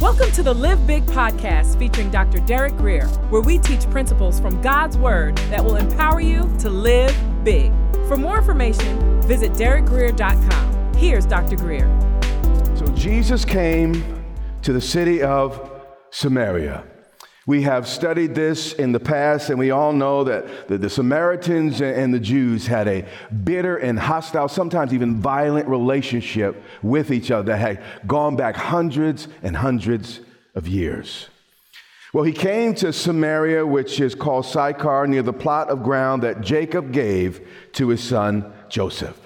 Welcome to the Live Big podcast featuring Dr. Derek Grier, where we teach principles from God's Word that will empower you to live big. For more information, visit derekgrier.com. Here's Dr. Grier. So Jesus came to the city of Samaria. We have studied this in the past, and we all know that the, Samaritans and the Jews had a bitter and hostile, sometimes even violent relationship with each other that had gone back hundreds and hundreds of years. Well, he came to Samaria, which is called Sychar, near the plot of ground that Jacob gave to his son Joseph.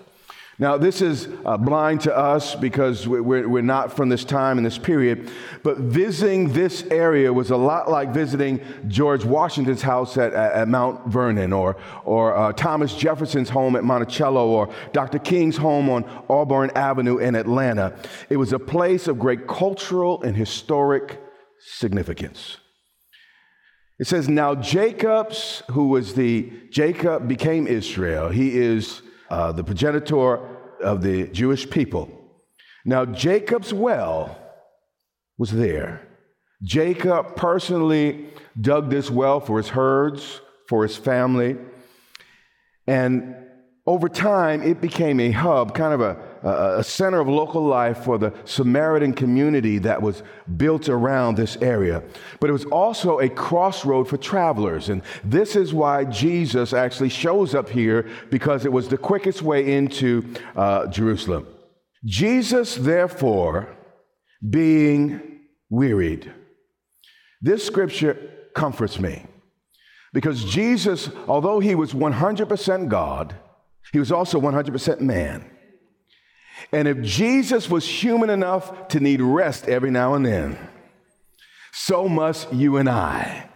Now, this is uh, blind to us because we're, we're not from this time and this period, but visiting this area was a lot like visiting George Washington's house at, at Mount Vernon or, or uh, Thomas Jefferson's home at Monticello or Dr. King's home on Auburn Avenue in Atlanta. It was a place of great cultural and historic significance. It says, Now Jacob's, who was the, Jacob became Israel. He is uh, the progenitor of the Jewish people. Now, Jacob's well was there. Jacob personally dug this well for his herds, for his family. And over time, it became a hub, kind of a a center of local life for the Samaritan community that was built around this area. But it was also a crossroad for travelers. And this is why Jesus actually shows up here because it was the quickest way into uh, Jerusalem. Jesus, therefore, being wearied. This scripture comforts me because Jesus, although he was 100% God, he was also 100% man. And if Jesus was human enough to need rest every now and then, so must you and I.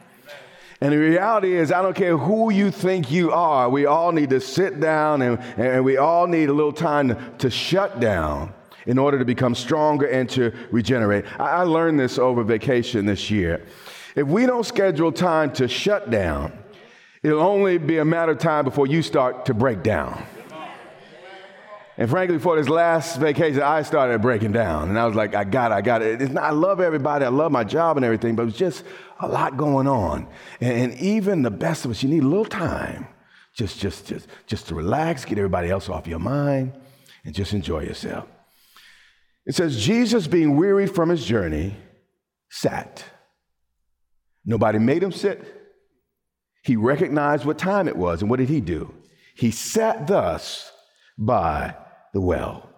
And the reality is, I don't care who you think you are, we all need to sit down and, and we all need a little time to, to shut down in order to become stronger and to regenerate. I, I learned this over vacation this year. If we don't schedule time to shut down, it'll only be a matter of time before you start to break down. And frankly, for this last vacation, I started breaking down. And I was like, I got it, I got it. Not, I love everybody, I love my job and everything, but it was just a lot going on. And, and even the best of us, you need a little time just, just, just, just to relax, get everybody else off your mind, and just enjoy yourself. It says, Jesus, being wearied from his journey, sat. Nobody made him sit. He recognized what time it was. And what did he do? He sat thus by the well.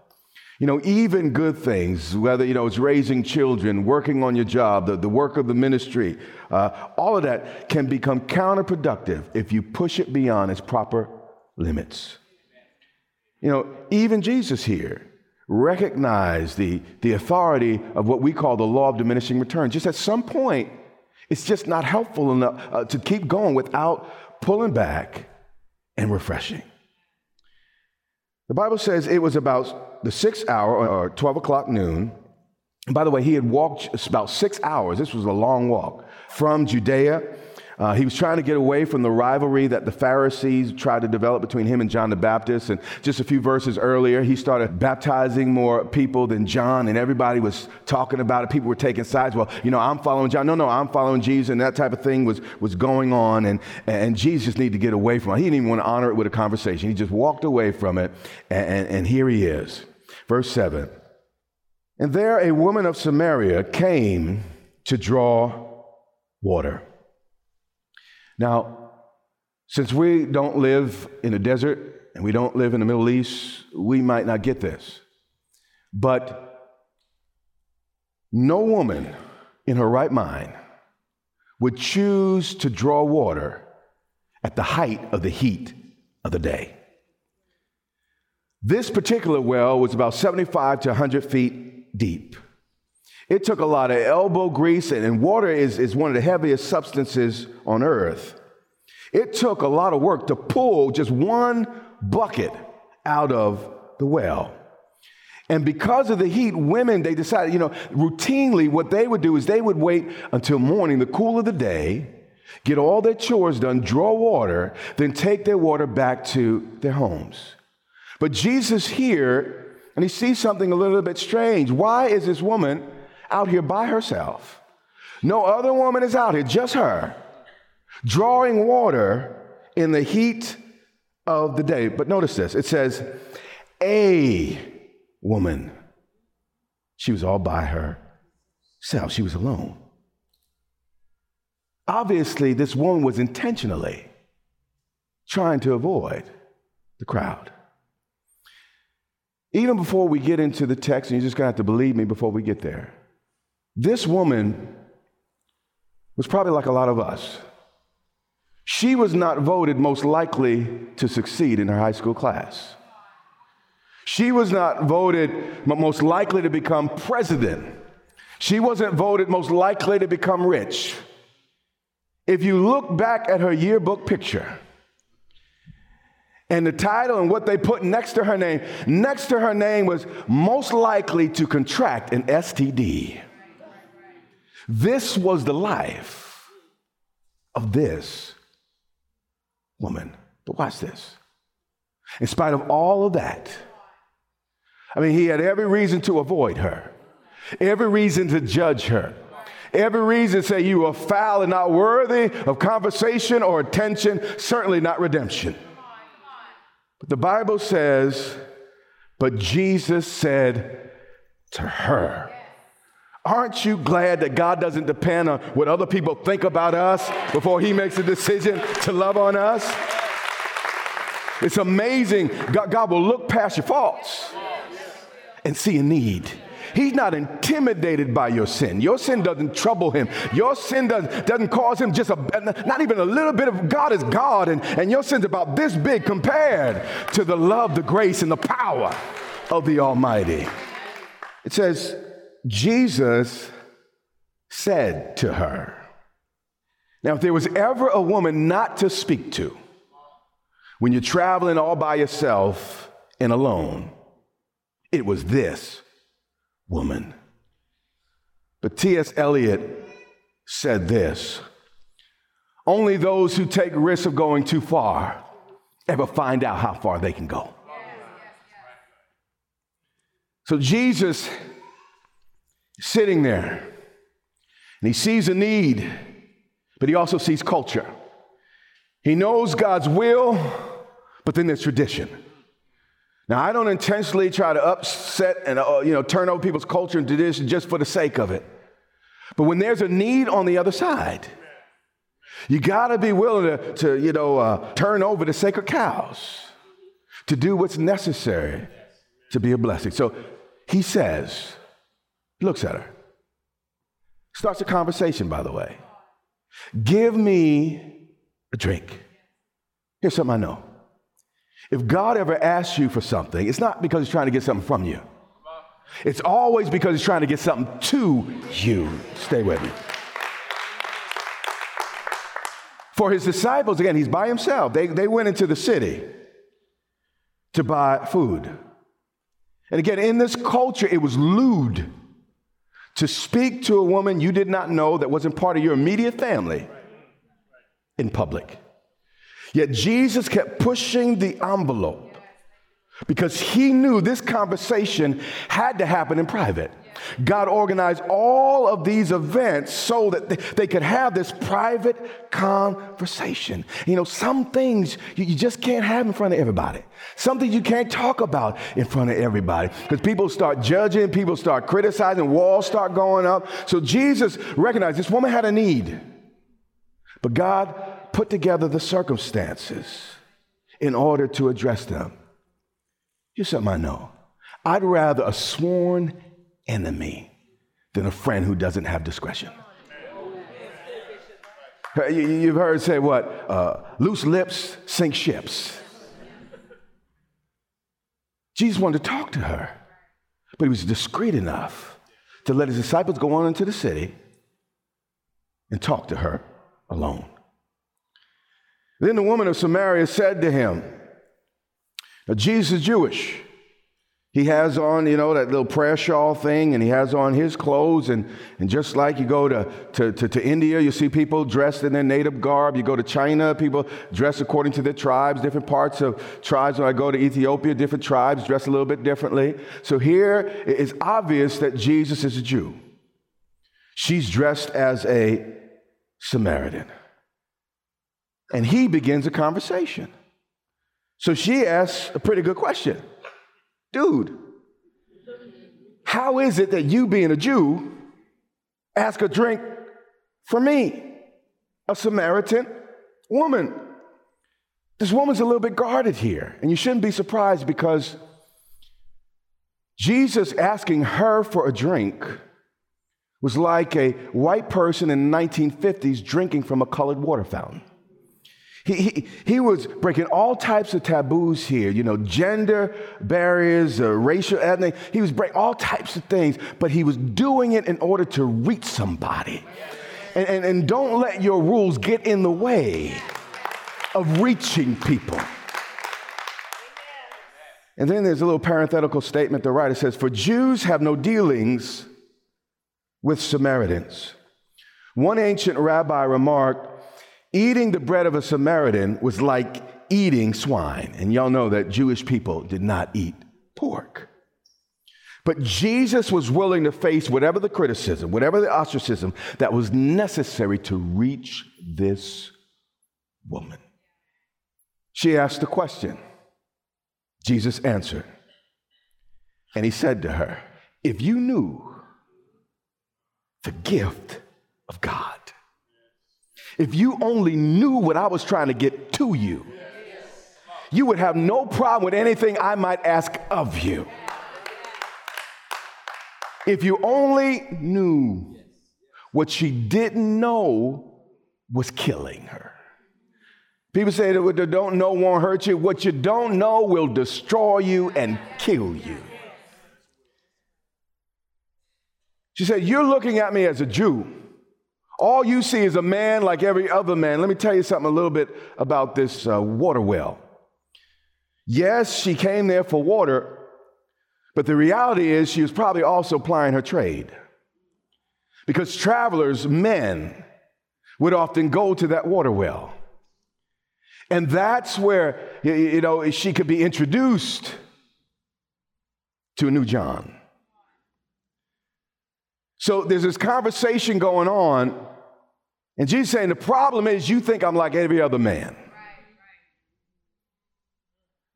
You know, even good things, whether, you know, it's raising children, working on your job, the, the work of the ministry, uh, all of that can become counterproductive if you push it beyond its proper limits. You know, even Jesus here recognized the, the authority of what we call the law of diminishing returns. Just at some point, it's just not helpful enough uh, to keep going without pulling back and refreshing. The Bible says it was about the sixth hour or 12 o'clock noon. And by the way, he had walked about six hours. This was a long walk from Judea uh, he was trying to get away from the rivalry that the Pharisees tried to develop between him and John the Baptist. And just a few verses earlier, he started baptizing more people than John, and everybody was talking about it. People were taking sides. Well, you know, I'm following John. No, no, I'm following Jesus, and that type of thing was, was going on. And, and Jesus needed to get away from it. He didn't even want to honor it with a conversation. He just walked away from it, and, and, and here he is. Verse 7. And there a woman of Samaria came to draw water. Now, since we don't live in a desert and we don't live in the Middle East, we might not get this. But no woman in her right mind would choose to draw water at the height of the heat of the day. This particular well was about 75 to 100 feet deep. It took a lot of elbow grease, and water is, is one of the heaviest substances on earth. It took a lot of work to pull just one bucket out of the well. And because of the heat, women, they decided, you know, routinely what they would do is they would wait until morning, the cool of the day, get all their chores done, draw water, then take their water back to their homes. But Jesus here and he sees something a little bit strange. Why is this woman out here by herself? No other woman is out here, just her, drawing water in the heat of the day. But notice this it says, a woman. She was all by herself, she was alone. Obviously, this woman was intentionally trying to avoid the crowd. Even before we get into the text, and you're just gonna have to believe me before we get there, this woman was probably like a lot of us. She was not voted most likely to succeed in her high school class. She was not voted most likely to become president. She wasn't voted most likely to become rich. If you look back at her yearbook picture and the title and what they put next to her name, next to her name was most likely to contract an STD. This was the life of this woman. But watch this. In spite of all of that, I mean, he had every reason to avoid her, every reason to judge her, every reason to say you are foul and not worthy of conversation or attention, certainly not redemption. But the Bible says, but Jesus said to her, Aren't you glad that God doesn't depend on what other people think about us before He makes a decision to love on us? It's amazing. God, God will look past your faults and see a need. He's not intimidated by your sin. Your sin doesn't trouble him. Your sin does, doesn't cause him just a, not even a little bit of God is God, and, and your sin's about this big compared to the love, the grace, and the power of the Almighty. It says, Jesus said to her, Now, if there was ever a woman not to speak to, when you're traveling all by yourself and alone, it was this woman. But T.S. Eliot said this Only those who take risks of going too far ever find out how far they can go. So Jesus sitting there and he sees a need, but he also sees culture. He knows God's will, but then there's tradition. Now, I don't intentionally try to upset and uh, you know turn over people's culture and tradition just for the sake of it. But when there's a need on the other side, you got to be willing to, to you know uh, turn over the sacred cows to do what's necessary to be a blessing. So he says, looks at her, starts a conversation. By the way, give me a drink. Here's something I know. If God ever asks you for something, it's not because he's trying to get something from you. It's always because he's trying to get something to you. Stay with me. For his disciples, again, he's by himself. They, they went into the city to buy food. And again, in this culture, it was lewd to speak to a woman you did not know that wasn't part of your immediate family in public. Yet Jesus kept pushing the envelope because he knew this conversation had to happen in private. God organized all of these events so that they could have this private conversation. You know, some things you just can't have in front of everybody. Some things you can't talk about in front of everybody because people start judging, people start criticizing, walls start going up. So Jesus recognized this woman had a need. But God put together the circumstances in order to address them. Here's something I know I'd rather a sworn enemy than a friend who doesn't have discretion. You've heard say what? Uh, loose lips sink ships. Jesus wanted to talk to her, but he was discreet enough to let his disciples go on into the city and talk to her alone. Then the woman of Samaria said to him, now, Jesus is Jewish. He has on, you know, that little prayer shawl thing, and he has on his clothes. And, and just like you go to, to, to, to, India, you see people dressed in their native garb. You go to China, people dress according to their tribes, different parts of tribes. When I go to Ethiopia, different tribes dress a little bit differently. So here it's obvious that Jesus is a Jew. She's dressed as a Samaritan. And he begins a conversation. So she asks a pretty good question Dude, how is it that you, being a Jew, ask a drink for me, a Samaritan woman? This woman's a little bit guarded here, and you shouldn't be surprised because Jesus asking her for a drink was like a white person in the 1950s drinking from a colored water fountain. He, he, he was breaking all types of taboos here, you know, gender barriers, uh, racial, ethnic. He was breaking all types of things, but he was doing it in order to reach somebody. And, and, and don't let your rules get in the way of reaching people. And then there's a little parenthetical statement the writer says, For Jews have no dealings with Samaritans. One ancient rabbi remarked, Eating the bread of a Samaritan was like eating swine. And y'all know that Jewish people did not eat pork. But Jesus was willing to face whatever the criticism, whatever the ostracism that was necessary to reach this woman. She asked the question. Jesus answered. And he said to her, If you knew the gift of God, if you only knew what I was trying to get to you, you would have no problem with anything I might ask of you. If you only knew what she didn't know was killing her. People say that what you don't know won't hurt you. What you don't know will destroy you and kill you. She said, You're looking at me as a Jew. All you see is a man like every other man. Let me tell you something a little bit about this uh, water well. Yes, she came there for water, but the reality is she was probably also plying her trade. Because travelers, men, would often go to that water well. And that's where, you know, she could be introduced to a new John. So there's this conversation going on, and Jesus saying, The problem is you think I'm like every other man.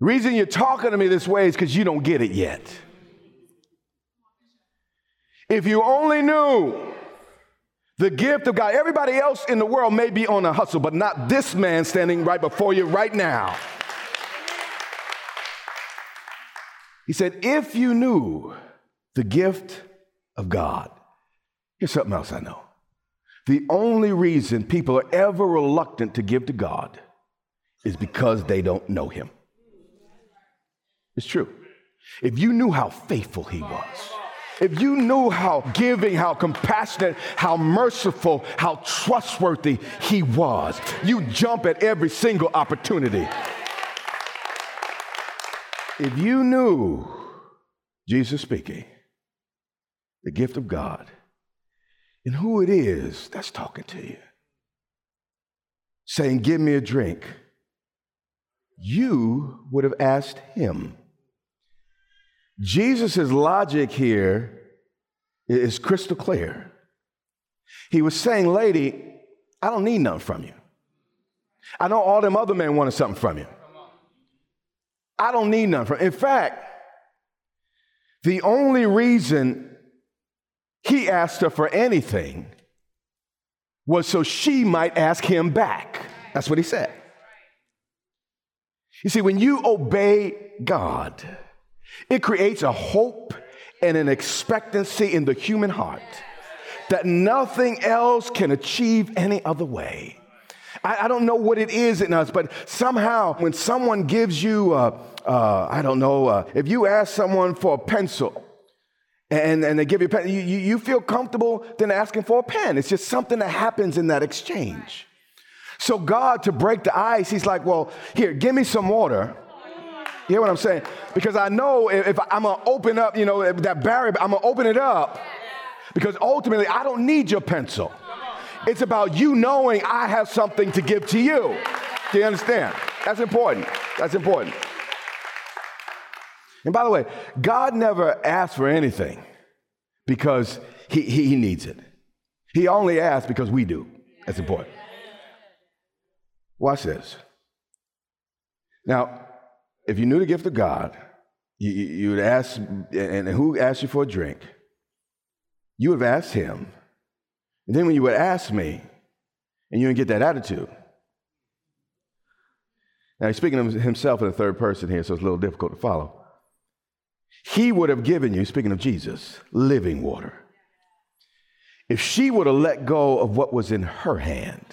The reason you're talking to me this way is because you don't get it yet. If you only knew the gift of God, everybody else in the world may be on a hustle, but not this man standing right before you right now. He said, If you knew the gift of God, Here's something else I know. The only reason people are ever reluctant to give to God is because they don't know Him. It's true. If you knew how faithful He was, if you knew how giving, how compassionate, how merciful, how trustworthy He was, you jump at every single opportunity. If you knew, Jesus speaking, the gift of God, and who it is that's talking to you, saying, Give me a drink, you would have asked him. Jesus' logic here is crystal clear. He was saying, Lady, I don't need nothing from you. I know all them other men wanted something from you. I don't need nothing from. In fact, the only reason he asked her for anything was so she might ask him back. That's what he said. You see, when you obey God, it creates a hope and an expectancy in the human heart that nothing else can achieve any other way. I, I don't know what it is in us, but somehow when someone gives you, uh, uh, I don't know, uh, if you ask someone for a pencil, and, and they give you a pen. You, you feel comfortable then asking for a pen. It's just something that happens in that exchange. So, God, to break the ice, He's like, Well, here, give me some water. You hear what I'm saying? Because I know if I'm gonna open up, you know, that barrier, I'm gonna open it up. Because ultimately, I don't need your pencil. It's about you knowing I have something to give to you. Do you understand? That's important. That's important. And by the way, God never asks for anything because he, he, he needs it. He only asks because we do. That's important. Watch this. Now, if you knew the gift of God, you, you would ask, and who asked you for a drink? You would have asked him. And then when you would ask me, and you didn't get that attitude. Now, he's speaking of himself in the third person here, so it's a little difficult to follow. He would have given you, speaking of Jesus, living water. If she would have let go of what was in her hand,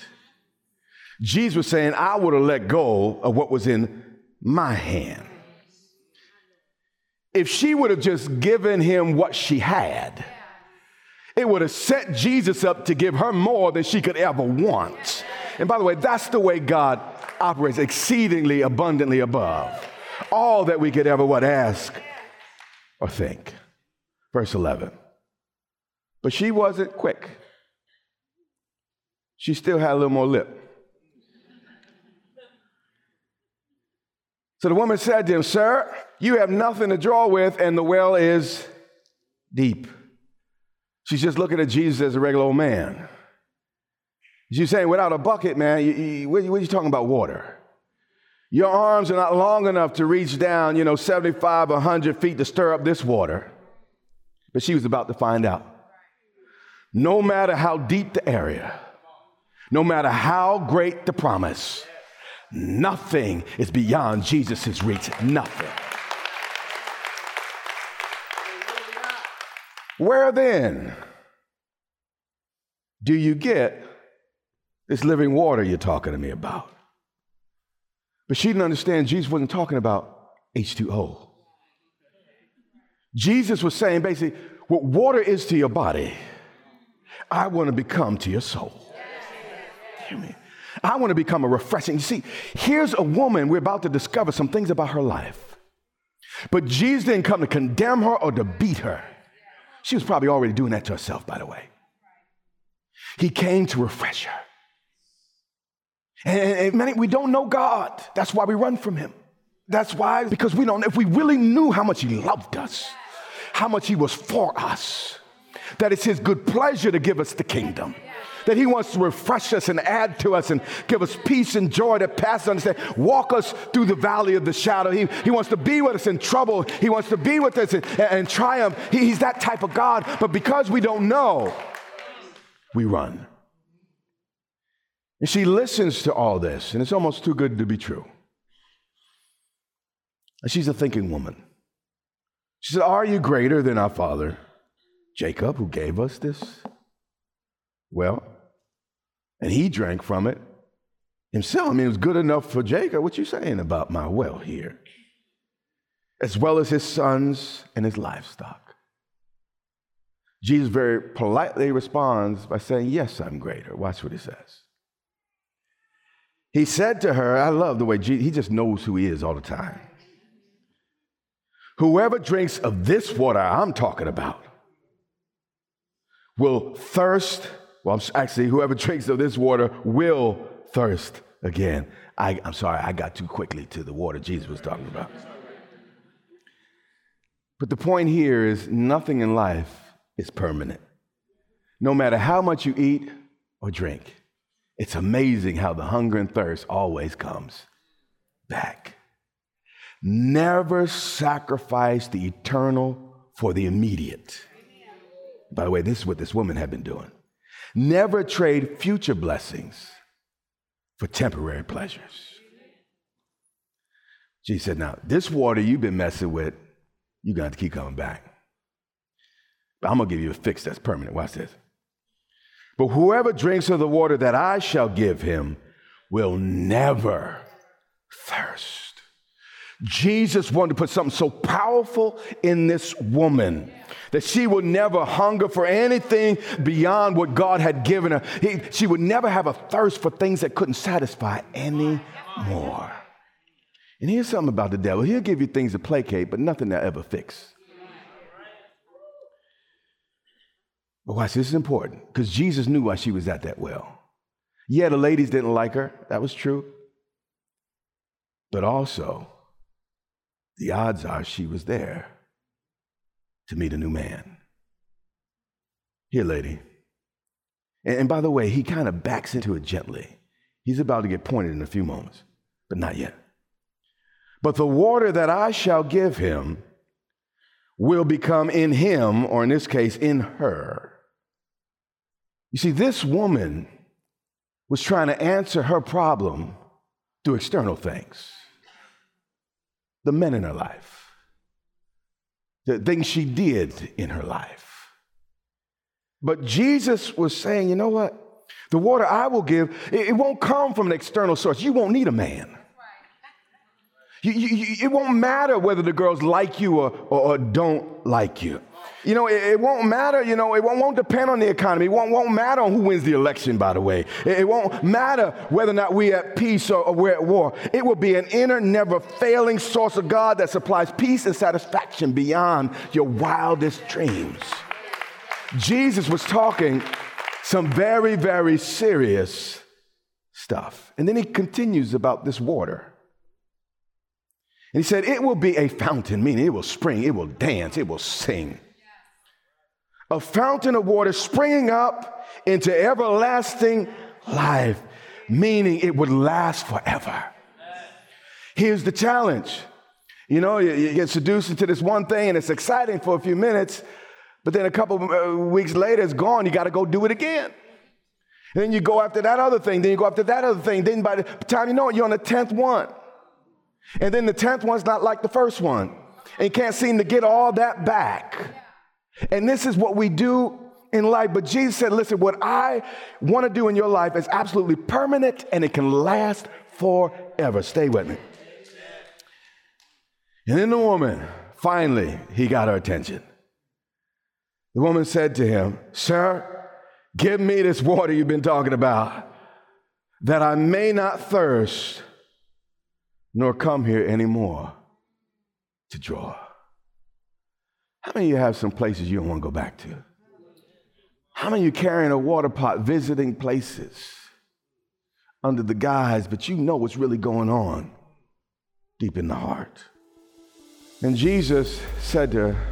Jesus was saying, I would have let go of what was in my hand. If she would have just given him what she had, it would have set Jesus up to give her more than she could ever want. And by the way, that's the way God operates exceedingly abundantly above all that we could ever what ask or think. Verse 11. But she wasn't quick. She still had a little more lip. So the woman said to him, Sir, you have nothing to draw with, and the well is deep. She's just looking at Jesus as a regular old man. She's saying, without a bucket, man, you, you, what, what are you talking about water? Your arms are not long enough to reach down, you know, 75, 100 feet to stir up this water. But she was about to find out. No matter how deep the area, no matter how great the promise, nothing is beyond Jesus' reach. Nothing. Where then do you get this living water you're talking to me about? But she didn't understand Jesus wasn't talking about H2O. Jesus was saying basically, what water is to your body, I want to become to your soul. Hear me? I want to become a refreshing. You see, here's a woman, we're about to discover some things about her life. But Jesus didn't come to condemn her or to beat her. She was probably already doing that to herself, by the way. He came to refresh her. And many, we don't know God. That's why we run from Him. That's why, because we don't, if we really knew how much He loved us, how much He was for us, that it's His good pleasure to give us the kingdom that He wants to refresh us and add to us and give us peace and joy that passes understanding. Walk us through the valley of the shadow. He, he wants to be with us in trouble. He wants to be with us in, in triumph. He, he's that type of God. But because we don't know, we run. And she listens to all this, and it's almost too good to be true. And she's a thinking woman. She said, Are you greater than our father, Jacob, who gave us this? Well, and he drank from it himself. I mean, it was good enough for Jacob. What you saying about my well here? As well as his sons and his livestock. Jesus very politely responds by saying, Yes, I'm greater. Watch what he says. He said to her, I love the way Jesus, he just knows who he is all the time. Whoever drinks of this water I'm talking about will thirst well, actually, whoever drinks of this water will thirst again. I, I'm sorry, I got too quickly to the water Jesus was talking about. But the point here is nothing in life is permanent. No matter how much you eat or drink, it's amazing how the hunger and thirst always comes back. Never sacrifice the eternal for the immediate. By the way, this is what this woman had been doing. Never trade future blessings for temporary pleasures. Jesus said, Now, this water you've been messing with, you're going to keep coming back. But I'm going to give you a fix that's permanent. Watch this. But whoever drinks of the water that I shall give him will never thirst. Jesus wanted to put something so powerful in this woman that she would never hunger for anything beyond what God had given her. He, she would never have a thirst for things that couldn't satisfy anymore. And here's something about the devil he'll give you things to placate, but nothing to ever fix. But watch, this is important because Jesus knew why she was at that well. Yeah, the ladies didn't like her. That was true. But also, the odds are she was there to meet a new man. Here, lady. And, and by the way, he kind of backs into it gently. He's about to get pointed in a few moments, but not yet. But the water that I shall give him will become in him, or in this case, in her. You see, this woman was trying to answer her problem through external things the men in her life, the things she did in her life. But Jesus was saying, you know what? The water I will give, it, won't come from an external source. You won't need a man. You, you, it won't matter whether the girls like you or, or, or don't like you. You know, it, it, won't matter, you know, it won't, won't, depend on the economy. It won't, won't matter on who wins the election, by the way. It, it won't matter whether or not we're at peace or, or we're at war. It will be an inner, never failing source of God that supplies peace and satisfaction beyond your wildest dreams. Jesus was talking some very, very serious stuff. And then he continues about this water. And he said, It will be a fountain, meaning it will spring, it will dance, it will sing a fountain of water springing up into everlasting life, meaning it would last forever. Here's the challenge. You know, you, get seduced into this one thing and it's exciting for a few minutes, but then a couple uh, weeks later it's gone. You got to go do it again. And then you go after that other thing, then you go after that other thing. Then by the time you know it, you're on the 10th one. And then the 10th one's not like the first one. And you can't seem to get all that back. And this is what we do in life. But Jesus said, listen, what I want to do in your life is absolutely permanent and it can last forever. Stay with me. And then the woman, finally, he got her attention. The woman said to him, Sir, give me this water you've been talking about, that I may not thirst nor come here anymore to draw. How many of you have some places you don't want to go back to? How many of you carrying a water pot, visiting places under the guise, but you know what's really going on deep in the heart? And Jesus said to her,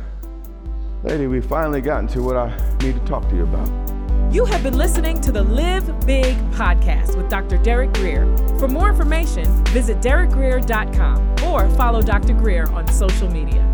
Lady, we finally gotten to what I need to talk to you about. You have been listening to the Live Big podcast with Dr. Derek Grier. For more information, visit derekgrier.com or follow Dr. Grier on social media.